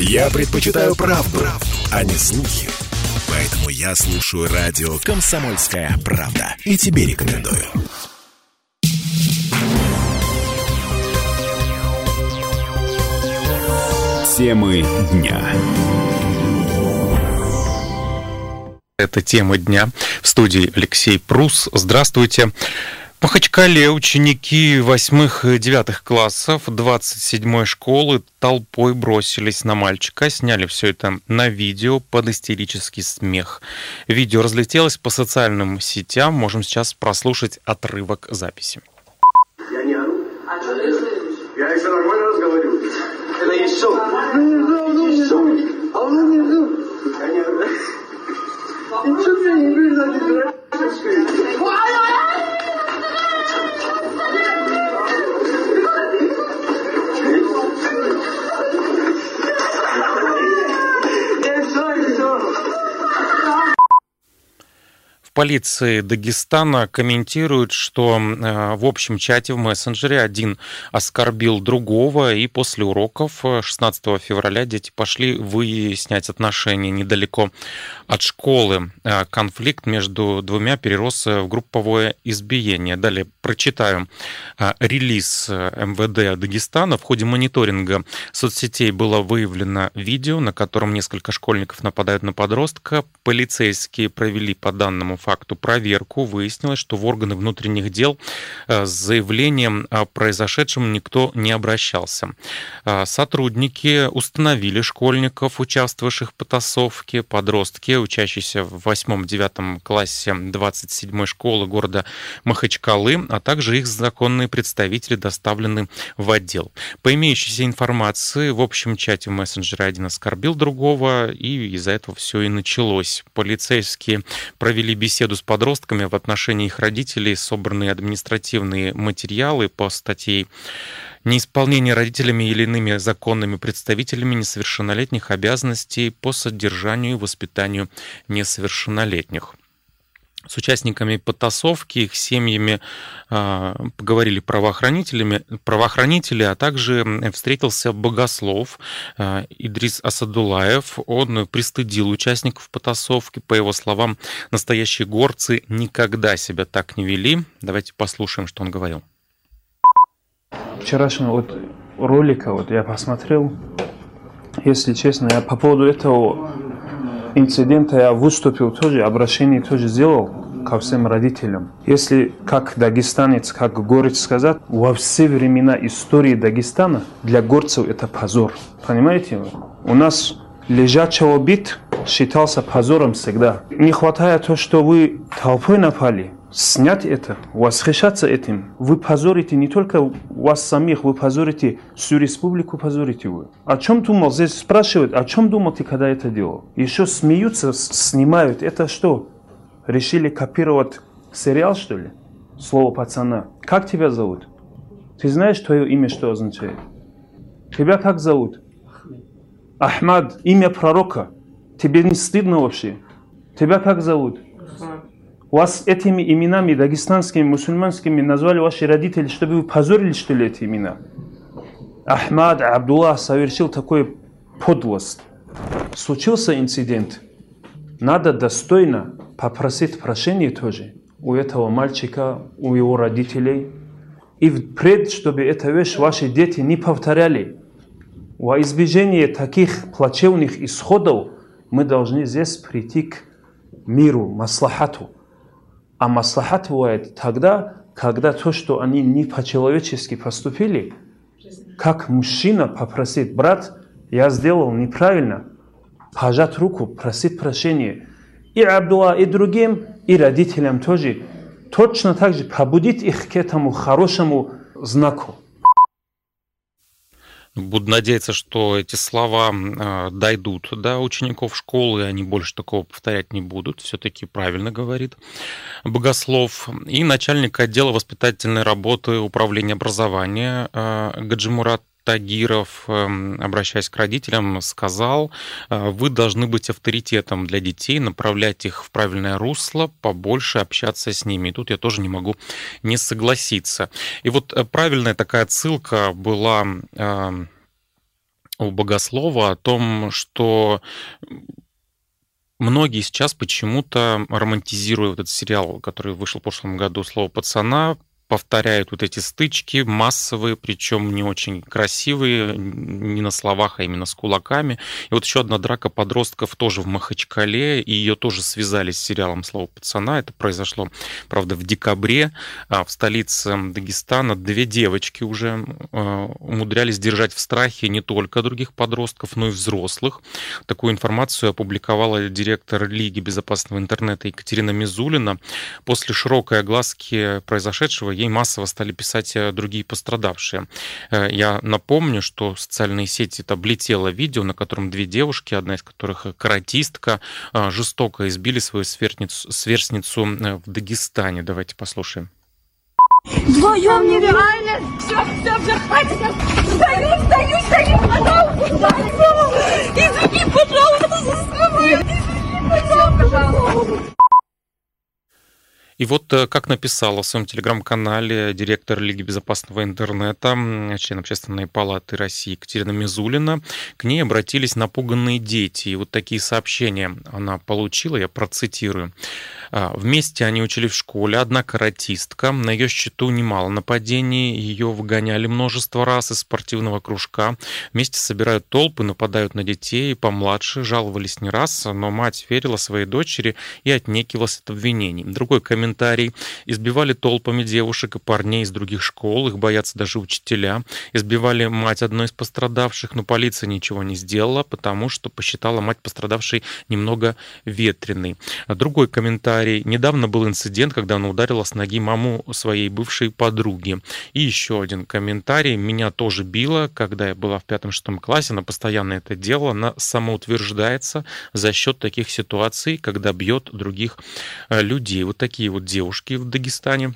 Я предпочитаю правду, а не слухи. Поэтому я слушаю радио «Комсомольская правда». И тебе рекомендую. Темы дня. Это тема дня. В студии Алексей Прус. Здравствуйте. Махачкале ученики 8-9 классов 27-й школы толпой бросились на мальчика, сняли все это на видео под истерический смех. Видео разлетелось по социальным сетям, можем сейчас прослушать отрывок записи. Я не ору. А что ты Я еще нормально разговариваю. Это еще. Полиции Дагестана комментируют, что э, в общем чате в мессенджере один оскорбил другого, и после уроков 16 э, февраля дети пошли выяснять отношения недалеко от школы. Э, конфликт между двумя перерос в групповое избиение. Далее прочитаю релиз МВД Дагестана. В ходе мониторинга соцсетей было выявлено видео, на котором несколько школьников нападают на подростка. Полицейские провели по данному факту проверку. Выяснилось, что в органы внутренних дел э, с заявлением о произошедшем никто не обращался. Э, сотрудники установили школьников, участвовавших в потасовке, подростки, учащиеся в 8-9 классе 27-й школы города Махачкалы, а также их законные представители доставлены в отдел. По имеющейся информации, в общем чате в мессенджере один оскорбил другого, и из-за этого все и началось. Полицейские провели беседу беседу с подростками в отношении их родителей, собранные административные материалы по статье неисполнение родителями или иными законными представителями несовершеннолетних обязанностей по содержанию и воспитанию несовершеннолетних с участниками потасовки, их семьями э, поговорили правоохранителями, правоохранители, а также встретился богослов э, Идрис Асадулаев. Он пристыдил участников потасовки. По его словам, настоящие горцы никогда себя так не вели. Давайте послушаем, что он говорил. Вчерашнего вот ролика вот я посмотрел. Если честно, я по поводу этого инцидента я выступил тоже, обращение тоже сделал ко всем родителям. Если как дагестанец, как горец сказать, во все времена истории Дагестана для горцев это позор. Понимаете? У нас лежачего бит считался позором всегда. Не хватает то, что вы толпой напали, снять это, восхищаться этим, вы позорите не только вас самих, вы позорите всю республику, позорите вы. О чем думал? Здесь спрашивают, о чем думал ты, когда это делал? Еще смеются, снимают. Это что? Решили копировать сериал, что ли? Слово пацана. Как тебя зовут? Ты знаешь твое имя, что означает? Тебя как зовут? Ахмад, имя пророка. Тебе не стыдно вообще? Тебя как зовут? Вас этими именами, дагестанскими, мусульманскими, назвали ваши родители, чтобы вы позорили, что ли, эти имена? Ахмад Абдуллах совершил такой подлость. Случился инцидент. Надо достойно попросить прощения тоже у этого мальчика, у его родителей. И впредь, чтобы эта вещь ваши дети не повторяли. Во избежание таких плачевных исходов мы должны здесь прийти к миру, маслахату. А маслахат бывает тогда, когда то, что они не по-человечески поступили, как мужчина попросит, брат, я сделал неправильно, пожать руку, просить прощения. И Абдулла, и другим, и родителям тоже. Точно так же побудить их к этому хорошему знаку. Буду надеяться, что эти слова э, дойдут до учеников школы, и они больше такого повторять не будут. Все-таки правильно говорит Богослов. И начальник отдела воспитательной работы Управления образования э, Гаджимурат Тагиров, эм, обращаясь к родителям, сказал, э, вы должны быть авторитетом для детей, направлять их в правильное русло, побольше общаться с ними. И тут я тоже не могу не согласиться. И вот правильная такая ссылка была эм, у богослова о том, что многие сейчас почему-то романтизируют этот сериал, который вышел в прошлом году «Слово пацана», повторяют вот эти стычки массовые, причем не очень красивые, не на словах, а именно с кулаками. И вот еще одна драка подростков тоже в Махачкале, и ее тоже связали с сериалом «Слово пацана». Это произошло, правда, в декабре а в столице Дагестана. Две девочки уже а, умудрялись держать в страхе не только других подростков, но и взрослых. Такую информацию опубликовала директор Лиги безопасного интернета Екатерина Мизулина. После широкой огласки произошедшего ей массово стали писать э, другие пострадавшие. Э, я напомню, что социальные сети это облетело видео, на котором две девушки, одна из которых каратистка, э, жестоко избили свою сверстницу, сверстницу в Дагестане. Давайте послушаем. Вдвоем нереально. Все, все, все, хватит. Стою, стою, стою, пожалуйста. Извини, пожалуйста, Извини, пожалуйста. И вот, э, как написала в своем телеграм-канале директор Лиги безопасного интернета, член Общественной палаты России Екатерина Мизулина, к ней обратились напуганные дети. И вот такие сообщения она получила, я процитирую. А, вместе они учили в школе, одна каратистка, на ее счету немало нападений, ее выгоняли множество раз из спортивного кружка, вместе собирают толпы, нападают на детей, помладше, жаловались не раз, но мать верила своей дочери и отнекивалась от обвинений. Другой комментарий. Избивали толпами девушек и парней из других школ, их боятся даже учителя. Избивали мать одной из пострадавших, но полиция ничего не сделала, потому что посчитала мать пострадавшей немного ветреной. Другой комментарий комментарий. Недавно был инцидент, когда она ударила с ноги маму своей бывшей подруги. И еще один комментарий. Меня тоже било, когда я была в пятом-шестом классе. Она постоянно это делала. Она самоутверждается за счет таких ситуаций, когда бьет других э, людей. Вот такие вот девушки в Дагестане.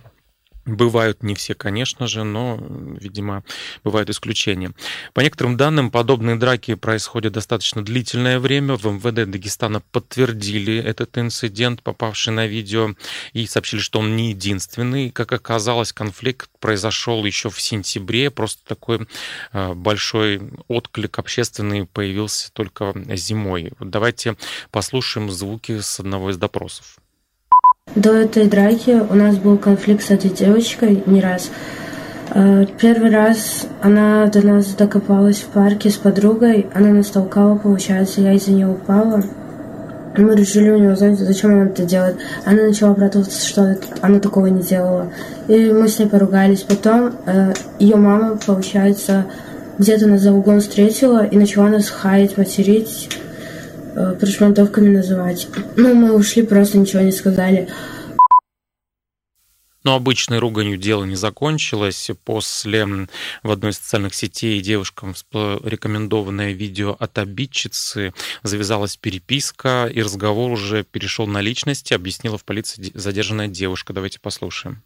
Бывают не все, конечно же, но, видимо, бывают исключения. По некоторым данным, подобные драки происходят достаточно длительное время. В МВД Дагестана подтвердили этот инцидент, попавший на видео, и сообщили, что он не единственный. Как оказалось, конфликт произошел еще в сентябре. Просто такой э, большой отклик общественный появился только зимой. Давайте послушаем звуки с одного из допросов. До этой драки у нас был конфликт с этой девочкой не раз. Э, первый раз она до нас докопалась в парке с подругой, она нас толкала, получается, я из-за нее упала. Мы решили у нее узнать, зачем она это делает. Она начала оправдываться, что она такого не делала. И мы с ней поругались. Потом э, ее мама, получается, где-то нас за углом встретила и начала нас хаять, материть. Э, прошмандовками называть. Ну, мы ушли, просто ничего не сказали. Но обычной руганью дело не закончилось. После в одной из социальных сетей девушкам рекомендованное видео от обидчицы завязалась переписка, и разговор уже перешел на личности, объяснила в полиции задержанная девушка. Давайте послушаем.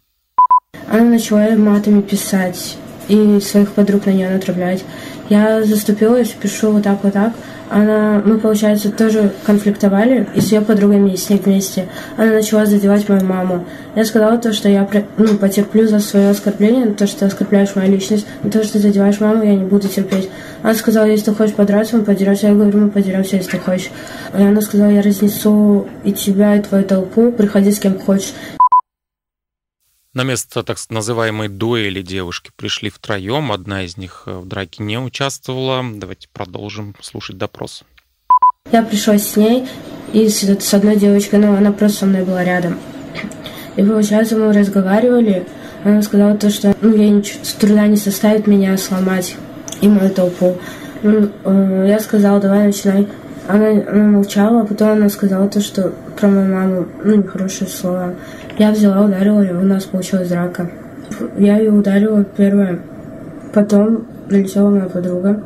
Она начала матами писать и своих подруг на нее натравлять. Я заступилась, пишу вот так, вот так. Она, мы, получается, тоже конфликтовали, и с ее подругами, и с ней вместе. Она начала задевать мою маму. Я сказала то, что я ну, потерплю за свое оскорбление, то, что ты оскорбляешь мою личность, но то, что ты задеваешь маму, я не буду терпеть. Она сказала, если ты хочешь подраться, мы подеремся. Я говорю, мы подеремся, если ты хочешь. И она сказала, я разнесу и тебя, и твою толпу, приходи с кем хочешь. На место так называемой дуэли девушки пришли втроем. Одна из них э, в драке не участвовала. Давайте продолжим слушать допрос. Я пришла с ней и с, с одной девочкой, но она просто со мной была рядом. И получается, мы разговаривали. Она сказала то, что ну, ей ничего, труда не составит меня сломать и мою толпу. Ну, э, я сказала, давай начинай. Она, она молчала, а потом она сказала то, что про мою маму, ну, нехорошие слова. Я взяла, ударила ее, у нас получилась драка. Я ее ударила первая, потом налетела моя подруга.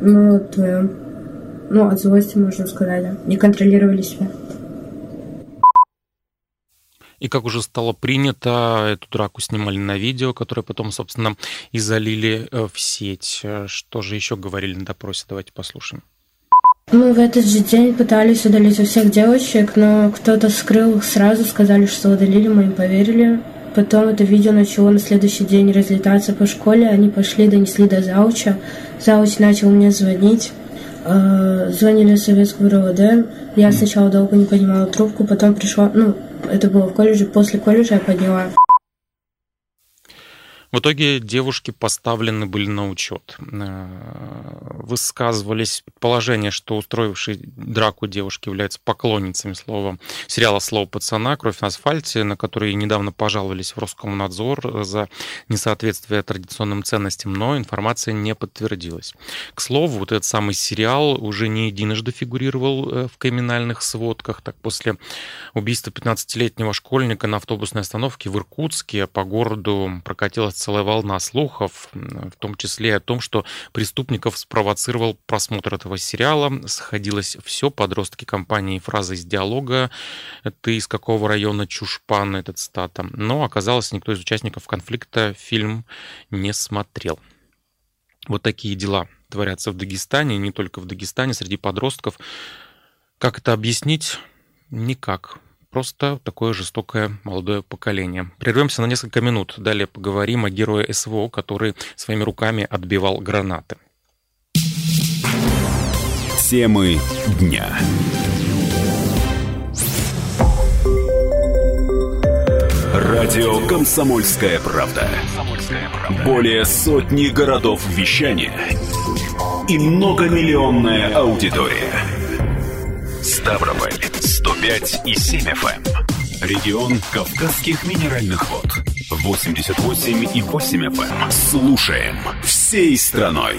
Мы вот ну, от злости, можно сказать, не контролировали себя. И как уже стало принято, эту драку снимали на видео, которое потом, собственно, и залили э, в сеть. Что же еще говорили на допросе? Давайте послушаем. Мы в этот же день пытались удалить у всех девочек, но кто-то скрыл их сразу, сказали, что удалили, мы им поверили. Потом это видео начало на следующий день разлетаться по школе. Они пошли, донесли до зауча. Зауч начал мне звонить. Э, звонили в советскую РОВД. Я сначала долго не поднимала трубку, потом пришла, ну, это было в колледже, после колледжа я подняла. В итоге девушки поставлены были на учет. Э, высказывались предположения, что устроившие драку девушки являются поклонницами слова, сериала «Слово пацана. Кровь на асфальте», на который недавно пожаловались в Роскомнадзор за несоответствие традиционным ценностям, но информация не подтвердилась. К слову, вот этот самый сериал уже не единожды фигурировал э, в криминальных сводках. Так, после убийства 15-летнего школьника на автобусной остановке в Иркутске по городу прокатилась целая волна слухов, в том числе о том, что преступников спровоцировал просмотр этого сериала. Сходилось все, подростки компании фраза из диалога «Ты из какого района Чушпан?» этот цитата. Но оказалось, никто из участников конфликта фильм не смотрел. Вот такие дела творятся в Дагестане, не только в Дагестане, среди подростков. Как это объяснить? Никак. Просто такое жестокое молодое поколение. Прервемся на несколько минут. Далее поговорим о герое СВО, который своими руками отбивал гранаты. Темы дня. Радио «Комсомольская правда». Более сотни городов вещания и многомиллионная аудитория. Ставрополь 105 и 7 FM. Эм. Регион Кавказских минеральных вод. 88 и 8 FM. Эм. Слушаем всей страной.